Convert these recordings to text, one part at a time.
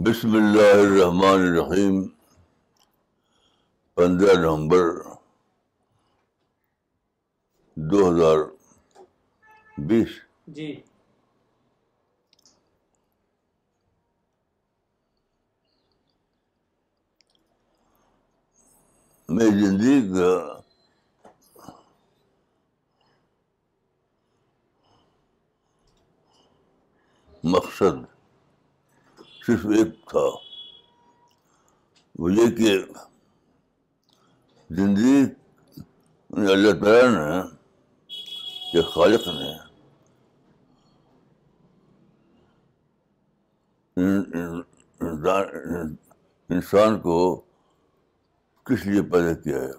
بسم اللہ الرحمن الرحیم پندرہ نومبر دو ہزار بیس جی میری زندگی کا مقصد صرف ایک تھا وہ یہ کہ زندگی اللہ تعالیٰ نے خالق نے انسان کو کس لیے پیدا کیا ہے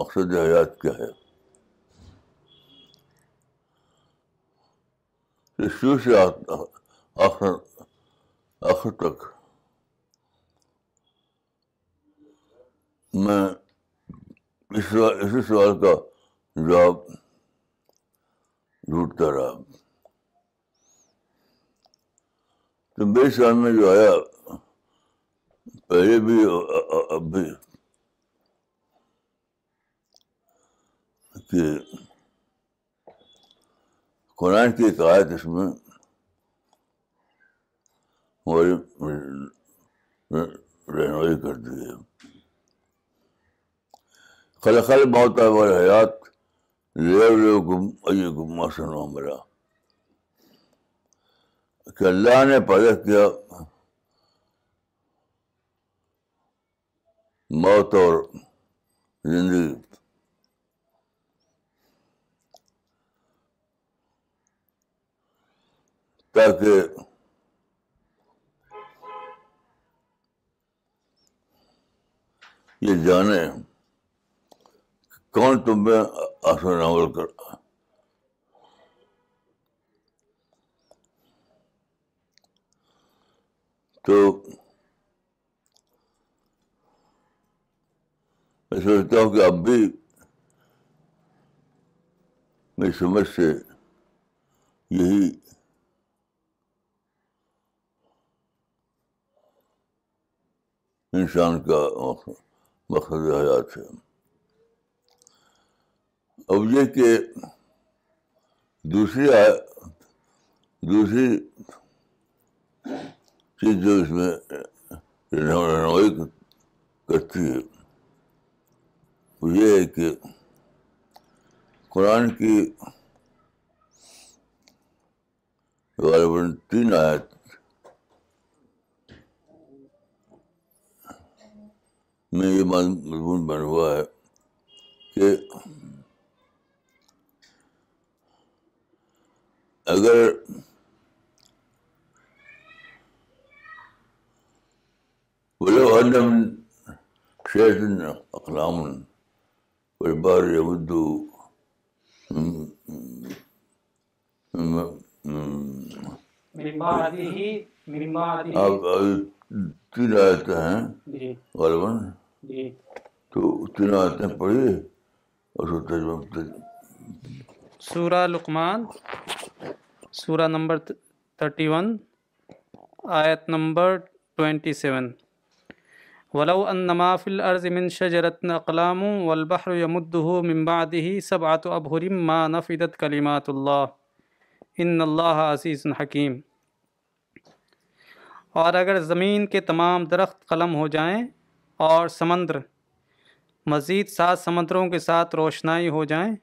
مقصد حیات کیا ہے شروع سے آخر تک میں اسی سوال کا جواب ڈھونڈتا رہا تو میرے سال میں جو آیا پہلے بھی اب بھی کہ قرآن کی ایک آیت اس میں ہماری رہنمائی کر دی ہے خل خل بہت ہمارے حیات لیو لیو گم ائی گما سنو میرا کہ اللہ نے پیدا کیا موت اور زندگی تاکہ یہ جانے کون تمہیں آسان کر تو میں سوچتا ہوں کہ اب بھی سمجھ سے یہی انسان کا مقصد حیات ہے اب یہ کہ دوسری آئے دوسری چیز جو اس میں رہنمائی کرتی ہے وہ یہ ہے کہ قرآن کی غالباً تین آیت میں یہ بات مضمون بن ہوا ہے کہ اگر ولو علم شیخ اقلام البار یبدو تین آیتیں ہیں جی۔ غالباً جی۔ تو پڑی سورہ لقمان سورہ نمبر تھرٹی ون آیت نمبر ٹوینٹی سیون ولو انما فی الارض من شجرت اقلام والبحر ممباد من بعده آت ابحر ما نفدت کلمات اللہ ان اللہ عزیز حکیم اور اگر زمین کے تمام درخت قلم ہو جائیں اور سمندر مزید سات سمندروں کے ساتھ روشنائی ہو جائیں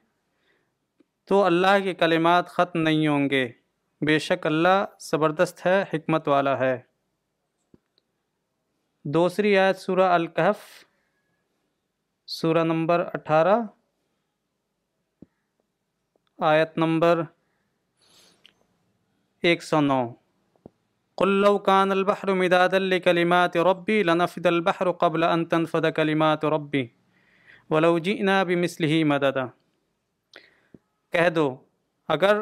تو اللہ کے کلمات ختم نہیں ہوں گے بے شک اللہ زبردست ہے حکمت والا ہے دوسری آیت سورہ الکحف سورہ نمبر اٹھارہ آیت نمبر ایک سو نو كان البحر مداد لكلمات ربي ربی البحر قبل أن تنفد كلمات ربی ولو جئنا بمثله مددا کہہ دو اگر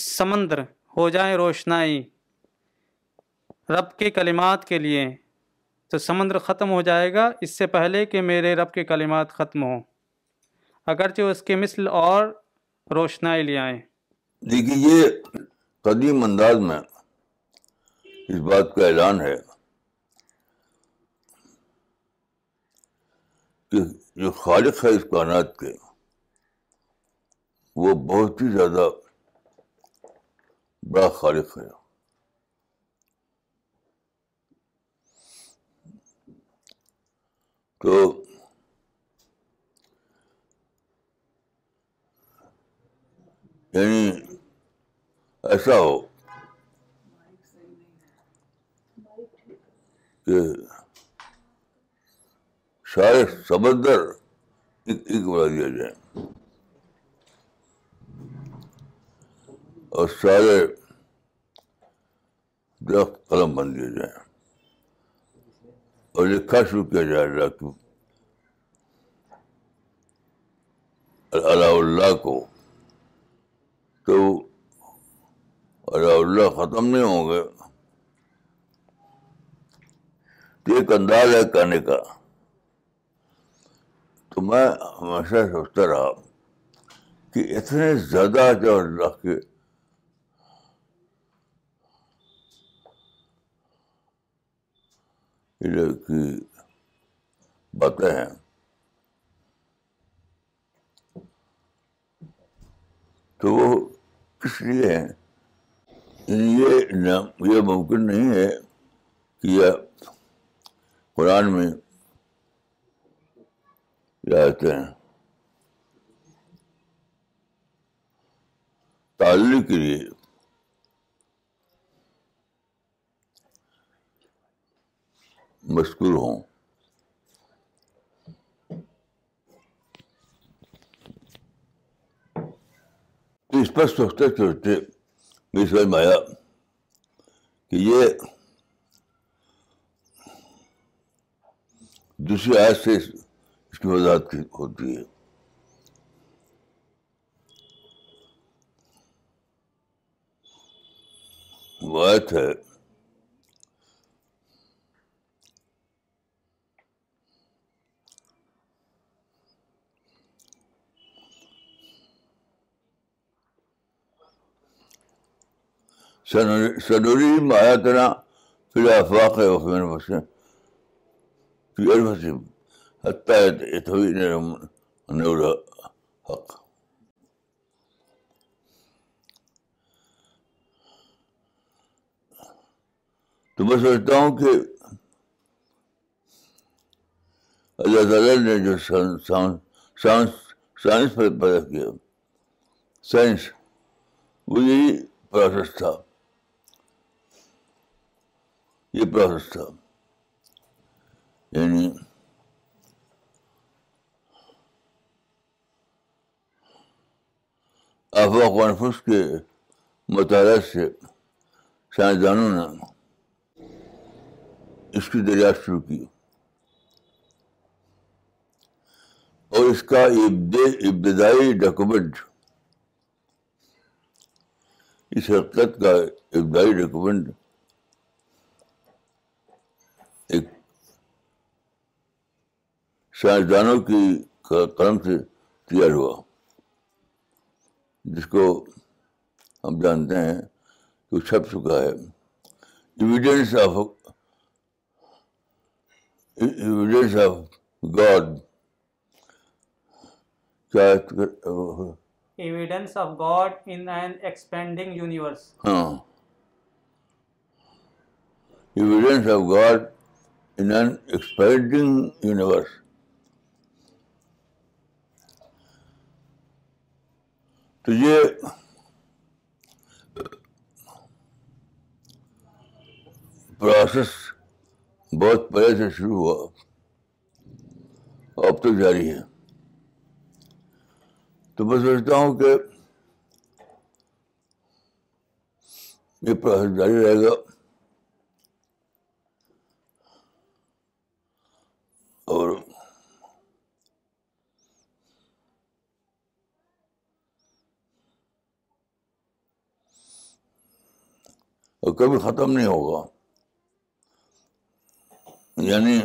سمندر ہو جائیں روشنائی رب کے کلمات کے لیے تو سمندر ختم ہو جائے گا اس سے پہلے کہ میرے رب کے کلمات ختم ہوں اگرچہ اس کے مثل اور روشنائی لے آئیں دیکھیے قدیم انداز میں اس بات کا اعلان ہے کہ جو خالق ہے اس کائنات کے وہ بہت ہی زیادہ بڑا خالق ہے تو یعنی ایسا ہو کہ سارے سمندر ایک ایک بنا دیا جائے اور سارے درخت قلم بن دیا جائیں اور لکھا شروع کیا جائے ڈاکٹر اللہ اللہ کو تو اللہ ختم نہیں ہوں گے تو ایک انداز ہے کہنے کا تو میں ہمیشہ سوچتا رہا کہ اتنے زیادہ جو اللہ کے کی باتیں ہیں تو وہ کس لیے ہیں یہ یہ ممکن نہیں ہے کہ یہ قرآن میں ہیں تعلق کے لیے مشکور ہوں اسپشٹ سوچتے سوچتے میری سمجھ میں آیا کہ یہ دوسری آیت سے اس کی وضاحت ہوتی ہے وہ آیت ہے سنوری مایا کرا پھر افواق تو میں سوچتا ہوں کہ اللہ تعالیٰ نے جو سائنس سائنس سائنس پر پیدا کیا وہ یہی پروسیس تھا یہ پروسیس تھا یعنی افواہ کانفرنس کے مطالعہ سے سائنسدانوں نے اس کی دریافت شروع کی اور اس کا ابتدائی ڈاکومنٹ اس حقیقت کا ابتدائی ڈاکومنٹ سائنسدانوں کی قلم سے تیار ہوا جس کو ہم جانتے ہیں کہ چھپ چکا ہے evidence of evidence of God evidence of God in an expanding universe ہاں evidence of God in an expanding universe تو یہ پروسیس بہت پہلے سے شروع ہوا اب تو جاری ہے تو میں سوچتا ہوں کہ یہ پروسیس جاری رہے گا اور کبھی ختم نہیں ہوگا یعنی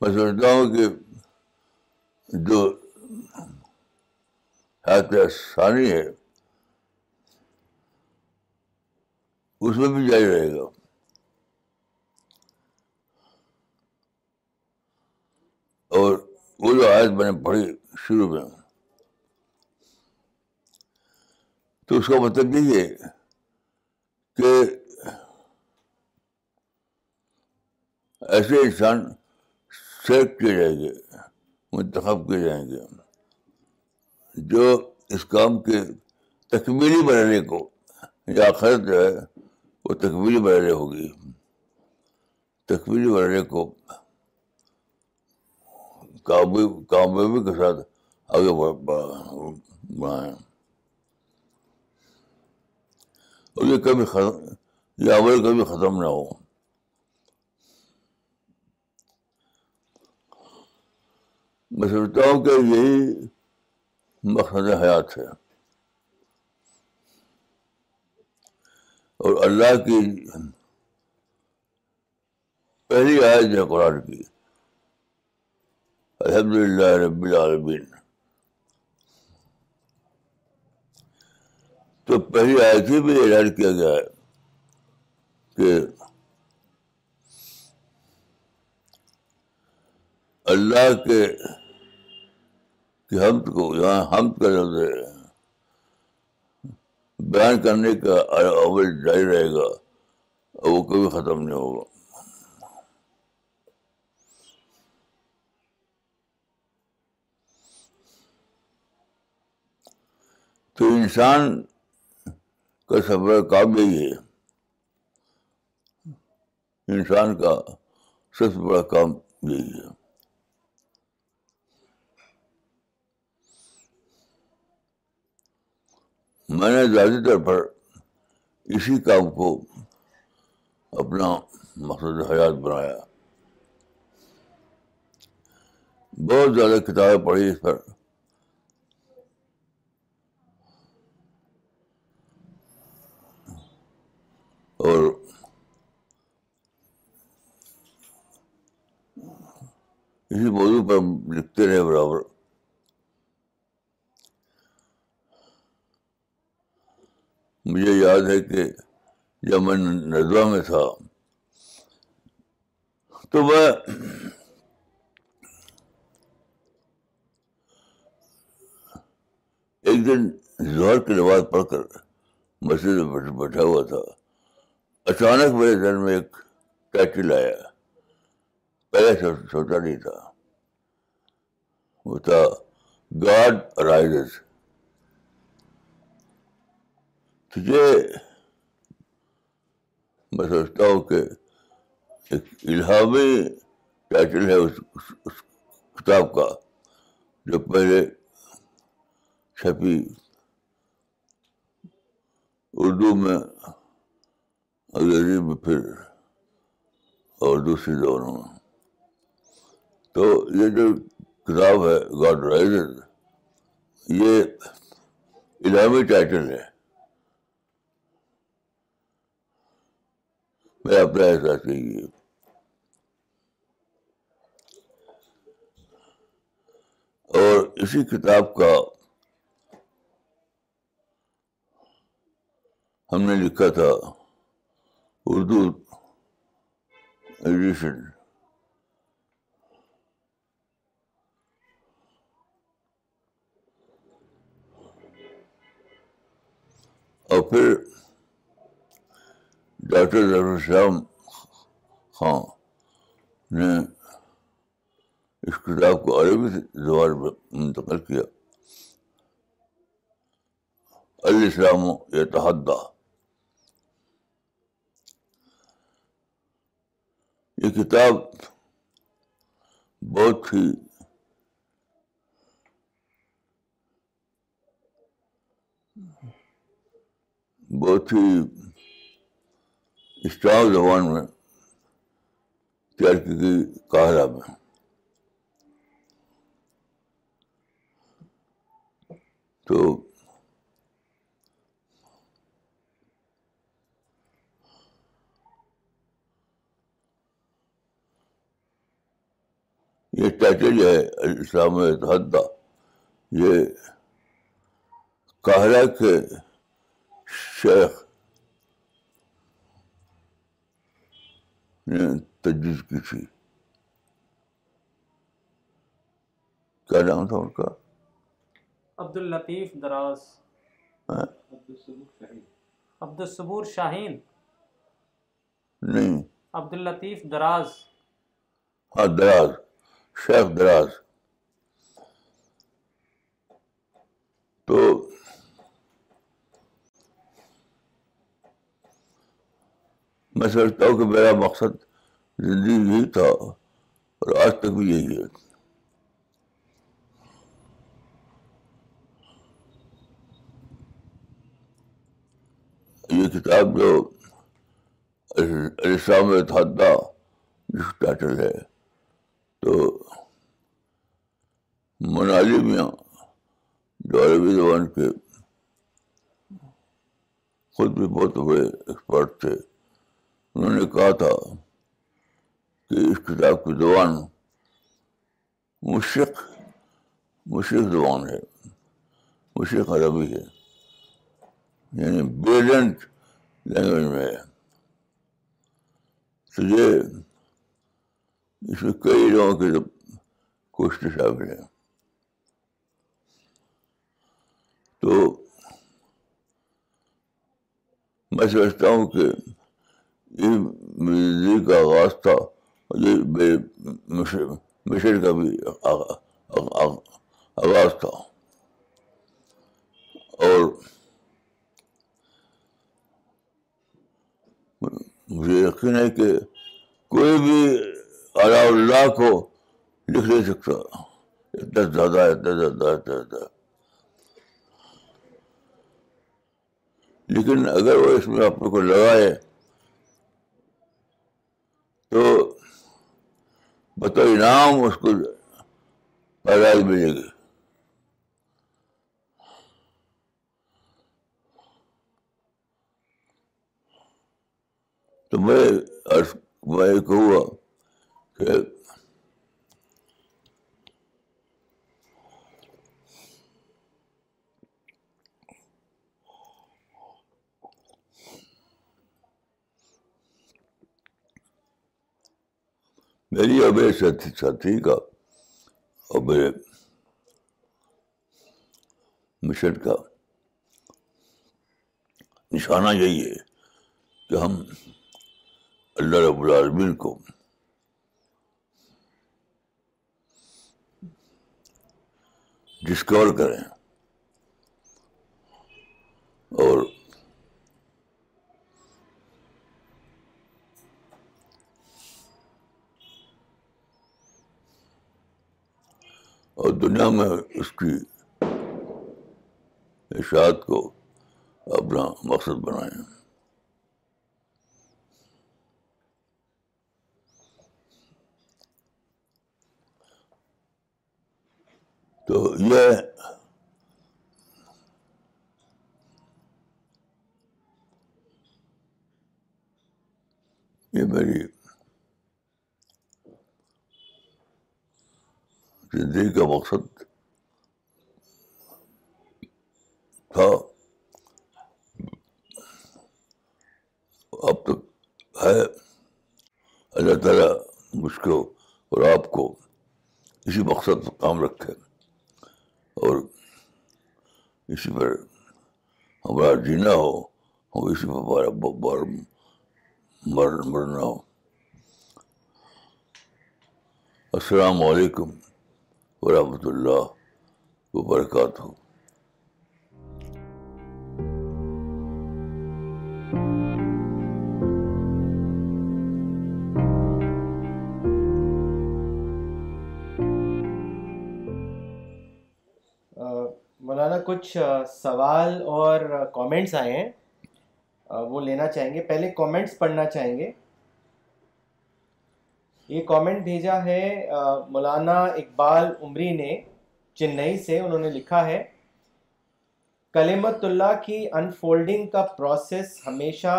میں سمجھتا ہوں کہ جو حیات آسانی ہے اس میں بھی جاری رہے گا اور وہ جو آیت میں نے پڑھی شروع میں تو اس کا مطلب یہ ہے کہ ایسے انسان سلیکٹ کیے جائیں گے منتخب کیے جائیں گے جو اس کام کے تکمیلی بنانے کو یا آخرت جو ہے وہ تکمیلی بنانے ہوگی تکمیلی بنانے کو کامیابی کے ساتھ آگے بڑھائیں اور یہ کبھی ختم یہ وہ کبھی ختم نہ ہو میں سمجھتا ہوں کہ یہی مقصد حیات ہے اور اللہ کی پہلی آیت ہے قرآن کی الحمد للہ رب العالمین تو پہلی آیت ہی بھی اعلان کیا گیا ہے کہ اللہ کے ہم کو ہم کا بیان کرنے کا عمل جاری رہے گا اور وہ کبھی ختم نہیں ہوگا تو انسان سب سفر کام یہی ہے انسان کا سب سے بڑا کام یہی ہے میں نے ذاتی طور پر اسی کام کو اپنا مقصد حیات بنایا بہت زیادہ کتابیں پڑھی اس پر اور اسی موضوع پر ہم لکھتے رہے برابر مجھے یاد ہے کہ جب میں ندوہ میں تھا تو میں ایک دن ظہر کے نماز پڑھ کر مسجد میں بیٹھا ہوا تھا اچانک میرے دن میں ایک ٹائٹل آیا پہلے سوچا نہیں تھا وہ تھا گاڈ تجھے میں سوچتا ہوں کہ ایک الہامی ٹائٹل ہے اس, اس کتاب کا جو پہلے چھپی اردو میں انگریزی میں پھر اور دوسری دونوں تو یہ جو کتاب ہے گاڈ رائزر یہ الہامی ٹائٹل ہے اپنا احساس ہی اور اسی کتاب کا ہم نے لکھا تھا اردو ایڈیشن اور پھر ڈاکٹر شام خاں نے اس کتاب کو عربی زبان میں منتقل کیا السلام یہ تحدہ یہ کتاب بہت ہی بہت ہی اسٹرانگ زبان میں تیار کی گئی میں تو یہ ٹائٹل ہے اسلام اتحاد یہ کہرہ کے شیخ نے تجویز کی تھی کیا نام تھا ان کا عبد الطیف دراز ہاں؟ عبد الصبور شاہین نہیں عبد الطیف دراز ہاں دراز شیخ دراز تو میں سمجھتا ہوں کہ میرا مقصد زندگی یہی تھا اور آج تک بھی یہی ہے یہ کتاب جو السلام تھا جس ٹائٹل ہے تو منالی میں جو عربی زبان کے خود بھی بہت بڑے ایکسپرٹ تھے انہوں نے کہا تھا کہ اس کتاب کی زبان مشق مشق زبان ہے مشق عربی ہے یعنی بیلنٹ لینگویج میں ہے تو یہ اس میں کئی لوگوں کے شامل ہیں تو میں سمجھتا ہوں کہ یہ زندگی کا آغاز تھا مشن کا بھی آغاز تھا اور مجھے یقین ہے کہ کوئی بھی اللہ اللہ کو لکھ نہیں سکتا اتنا زیادہ اتنا زیادہ اتنا زیادہ لیکن اگر وہ اس میں اپنے کو لگائے تو بطور انعام اس کو پیدائش ملے گی تو میں کہوں میری اب یہ ساتھی کا مشن کا نشانہ یہی ہے کہ ہم اللہ رب العالمین کو ڈسکور کریں اور دنیا میں اس کی اشاعت کو اپنا مقصد بنائیں تو یہ یہ میری زندگی کا مقصد تھا اب تک ہے اللہ تعالیٰ مجھ کو اور آپ کو اسی مقصد کام رکھے اور اسی پر ہمارا جینا ہو ہم اسی پر ہمارا بار مر مرنا ہو السلام علیکم ورحمۃ اللہ وبرکاتہ کچھ سوال اور کامنٹس آئے ہیں وہ لینا چاہیں گے پہلے کامنٹس پڑھنا چاہیں گے یہ کامنٹ بھیجا ہے مولانا اقبال عمری نے چنئی سے انہوں نے لکھا ہے کلیمت اللہ کی انفولڈنگ کا پروسیس ہمیشہ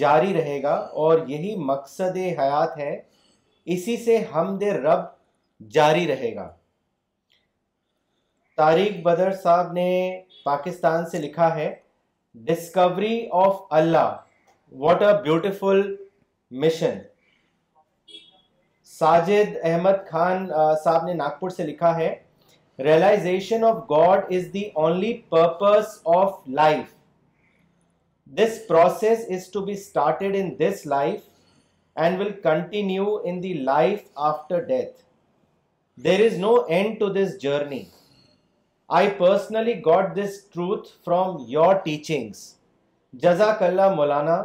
جاری رہے گا اور یہی مقصد حیات ہے اسی سے حمد رب جاری رہے گا تاریخ بدر صاحب نے پاکستان سے لکھا ہے discovery of Allah what a beautiful mission Sajid Ahmad Khan صاحب نے ناگپور سے لکھا ہے realization of God is the only purpose of life this process is to be started in this life and will continue in the life after death there is no end to this journey I personally got this truth from your teachings جزاک اللہ مولانا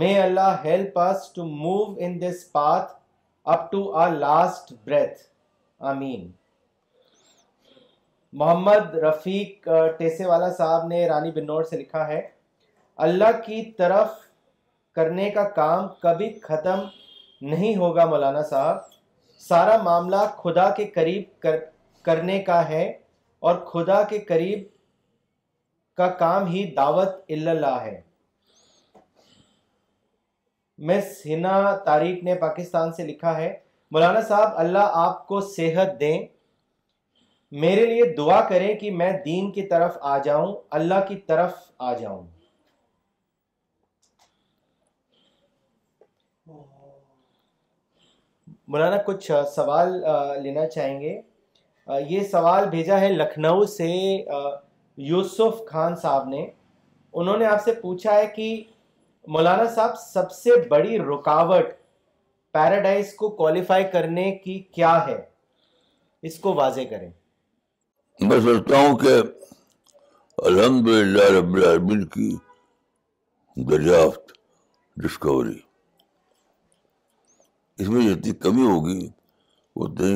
may Allah help to move in this path up to our last breath آمین محمد رفیق ٹیسے والا صاحب نے رانی بنور سے لکھا ہے اللہ کی طرف کرنے کا کام کبھی ختم نہیں ہوگا مولانا صاحب سارا معاملہ خدا کے قریب کر کرنے کا ہے اور خدا کے قریب کا کام ہی دعوت اللہ ہے نے پاکستان سے لکھا ہے مولانا صاحب اللہ آپ کو صحت دیں میرے لیے دعا کریں کہ میں دین کی طرف آ جاؤں اللہ کی طرف آ جاؤں مولانا کچھ سوال لینا چاہیں گے یہ سوال بھیجا ہے لکھنؤ سے یوسف خان صاحب نے انہوں نے آپ سے پوچھا ہے کہ مولانا صاحب سب سے بڑی رکاوٹ پیراڈائز کو کوالیفائی کرنے کی کیا ہے اس کو واضح کریں میں سوچتا ہوں کہ الحمد للہ دریافت ڈسکوری اس میں جتنی کمی ہوگی اتنی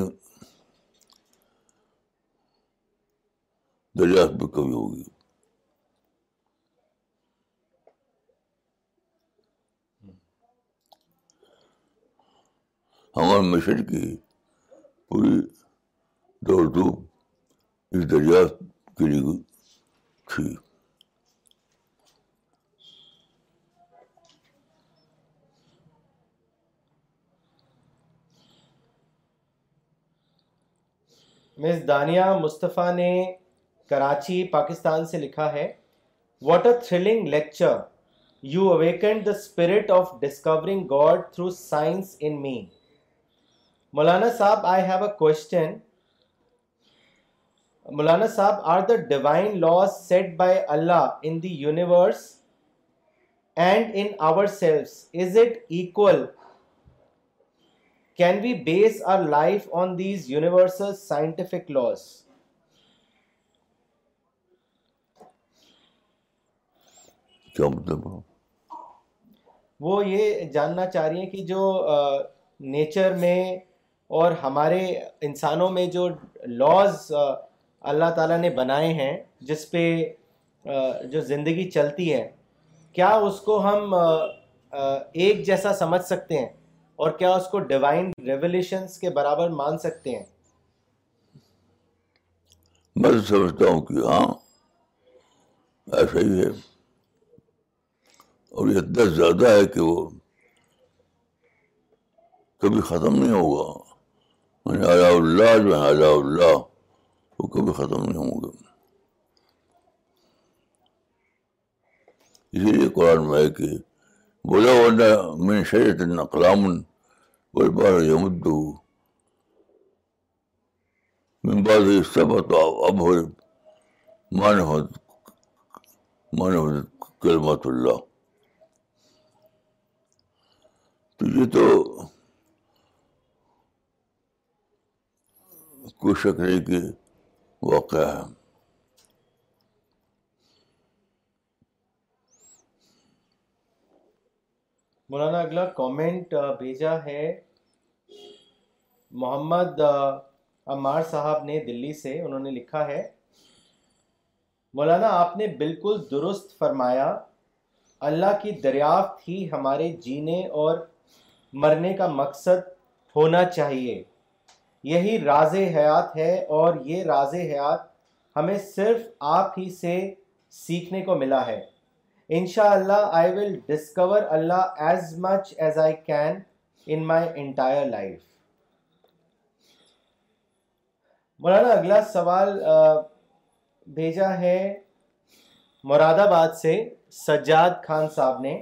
دریافت بھی کبھی ہوگی ہمارے مشن کی پوری دوڑ دھوپ اس دریافت کے لیے تھی مس دانیہ مصطفیٰ نے کراچی پاکستان سے لکھا ہے what a thrilling lecture you awakened the spirit of discovering God through science in me مولانا صاحب آئی ہیو اے کوشچن مولانا صاحب are the divine laws set by Allah in the universe and in our cells is it equal can we base our life on these universal scientific laws کیا مطلب وہ یہ جاننا چاہ رہی ہیں کہ جو نیچر میں اور ہمارے انسانوں میں جو لاز اللہ تعالیٰ نے بنائے ہیں جس پہ جو زندگی چلتی ہے کیا اس کو ہم ایک جیسا سمجھ سکتے ہیں اور کیا اس کو ڈیوائن ریولیشنس کے برابر مان سکتے ہیں میں سمجھتا ہوں کہ ہاں ایسا ہی ہے اور یہ اتنا زیادہ ہے کہ وہ کبھی ختم نہیں ہوگا یعنی اللہ جو ہے اللہ اللہ وہ کبھی ختم نہیں ہوں گے اسی لیے قرآن میں ہے کہ بولا و میں شریعت بول بار یمد من بعض سب تو اب ہو مان ہو مان ہو کلمت اللہ تو یہ تو کوئی شک نہیں کہ واقعہ ہے مولانا اگلا کامنٹ بھیجا ہے محمد امار صاحب نے دلی سے انہوں نے لکھا ہے مولانا آپ نے بالکل درست فرمایا اللہ کی دریافت ہی ہمارے جینے اور مرنے کا مقصد ہونا چاہیے یہی راز حیات ہے اور یہ راز حیات ہمیں صرف آپ ہی سے سیکھنے کو ملا ہے ان شاء اللہ can in my entire life مولانا اگلا سوال بھیجا ہے مراد آباد سے سجاد خان صاحب نے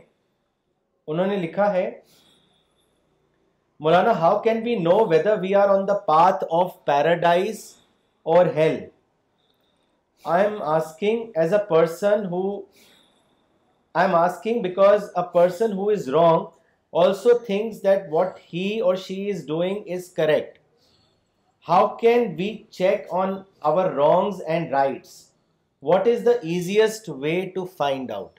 انہوں نے لکھا ہے Maulana, how can we know whether we are on the path of paradise or hell? I am asking as a person who, I am asking because a person who is wrong also thinks that what he or she is doing is correct. How can we check on our wrongs and rights? What is the easiest way to find out?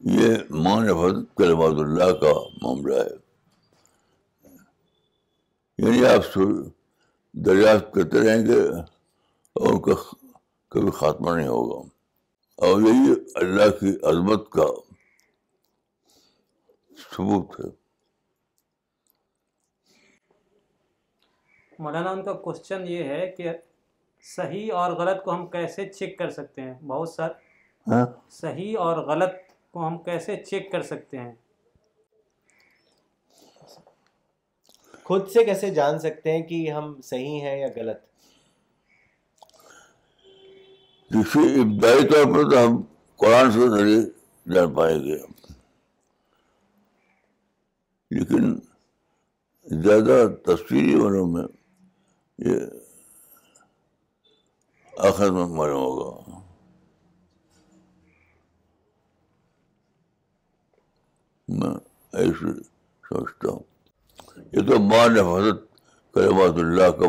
یہ اللہ کا معاملہ ہے یعنی آپ دریافت کرتے رہیں گے اور کبھی خاتمہ نہیں ہوگا اور یہی اللہ کی عظمت کا ثبوت ہے مولانا ان کا کوشچن یہ ہے کہ صحیح اور غلط کو ہم کیسے چیک کر سکتے ہیں بہت سارے ہاں؟ صحیح اور غلط کو ہم کیسے چیک کر سکتے ہیں خود سے کیسے جان سکتے ہیں کہ ہم صحیح ہیں یا غلط کسی ابتدائی طور پر تو ہم قرآن سے جان پائیں گے لیکن زیادہ تفصیلی والوں میں یہ آخر میں معلوم ہوگا میں ایسے سمجھتا ہوں یہ تو حضرت اللہ کا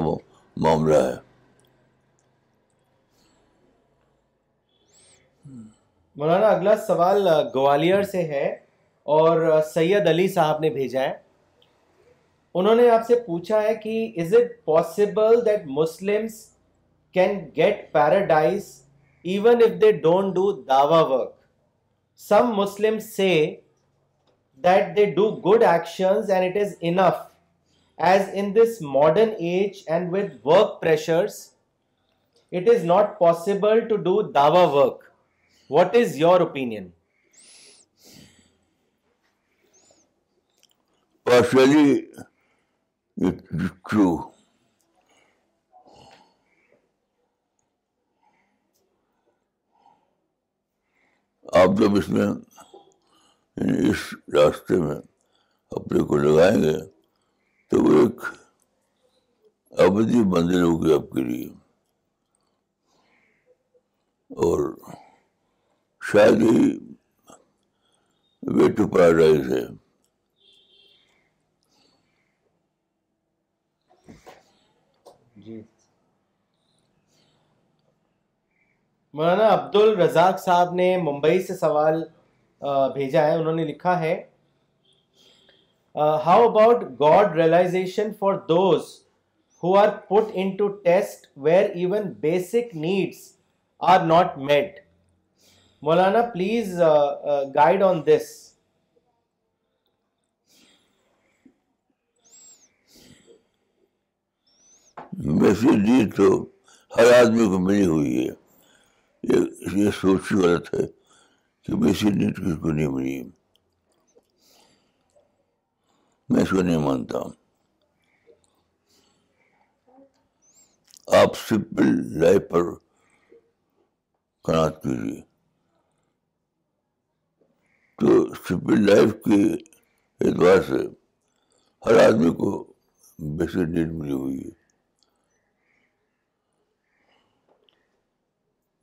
معاملہ ہے مولانا اگلا سوال گوال سے ہے اور سید علی صاحب نے بھیجا ہے انہوں نے آپ سے پوچھا ہے کہ is it possible that Muslim can get paradise even if they don't do Dawa work some Muslim say that they do good action and it is enough as in this modern age and with work pressure it is not possible to do the work what is your opinion true آپ جب اس میں اس راستے میں اپنے کو لگائیں گے تو وہ ایک ابدی منزل ہوگی آپ کے لیے اور شاید ہی پیراڈائز ہے جی۔ مولانا عبد الرزاق صاحب نے ممبئی سے سوال بھیجا ہے انہوں نے لکھا ہے how about God realization for those who are put in to test where even basic needs are not met Maulana please guide on this basic need تو ہر آدمی کو ملی ہوئی ہے یہ سوچ غلط ہے بیٹ کسی کو نہیں ملی میں اس کو نہیں مانتا آپ سمپل لائف پر کنات کیجیے تو سمپل لائف کے اعتبار سے ہر آدمی کو بیسک نیڈ ملی ہوئی ہے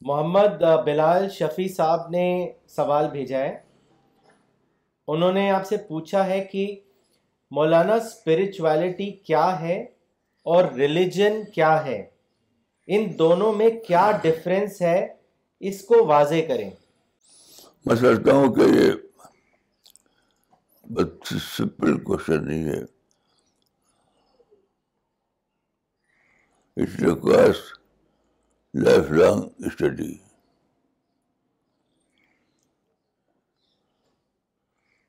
محمد بلال شفیع صاحب نے سوال بھیجا ہے انہوں نے آپ سے پوچھا ہے کہ مولانا اسپرچویلٹی کیا ہے اور ریلیجن کیا ہے ان دونوں میں کیا ڈفرینس ہے اس کو واضح کریں میں سمجھتا ہوں کہ یہ سمپل کوشچن نہیں ہے it request life long study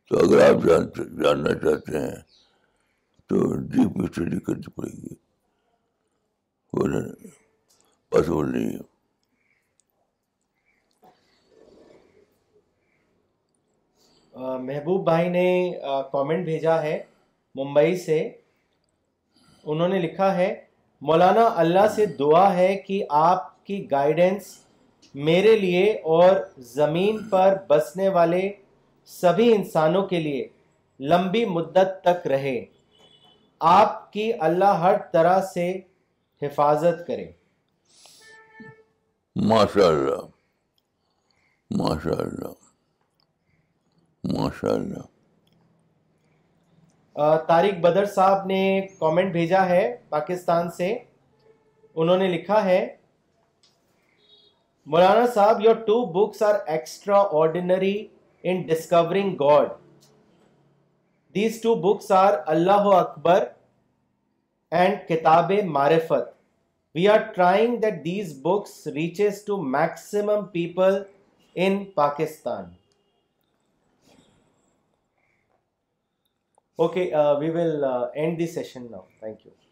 تو اگر آپ جاننا چاہتے ہیں تو ڈیپ اسٹڈی کرنی پڑے گی پاسبل نہیں ہے محبوب بھائی نے کامنٹ بھیجا ہے ممبئی سے انہوں نے لکھا ہے مولانا اللہ سے دعا ہے کہ آپ کی گائیڈنس میرے لیے اور زمین پر بسنے والے سبھی انسانوں کے لیے لمبی مدت تک رہے آپ کی اللہ ہر طرح سے حفاظت کرے ماشاء اللہ ماشاء اللہ طارق بدر صاحب نے کامنٹ بھیجا ہے پاکستان سے انہوں نے لکھا ہے مولانا صاحب your two books are extraordinary in discovering God these two books are Allah Akbar and Kitab Marifat we are trying that these books reaches to maximum people in Pakistan okay we will end the session now thank you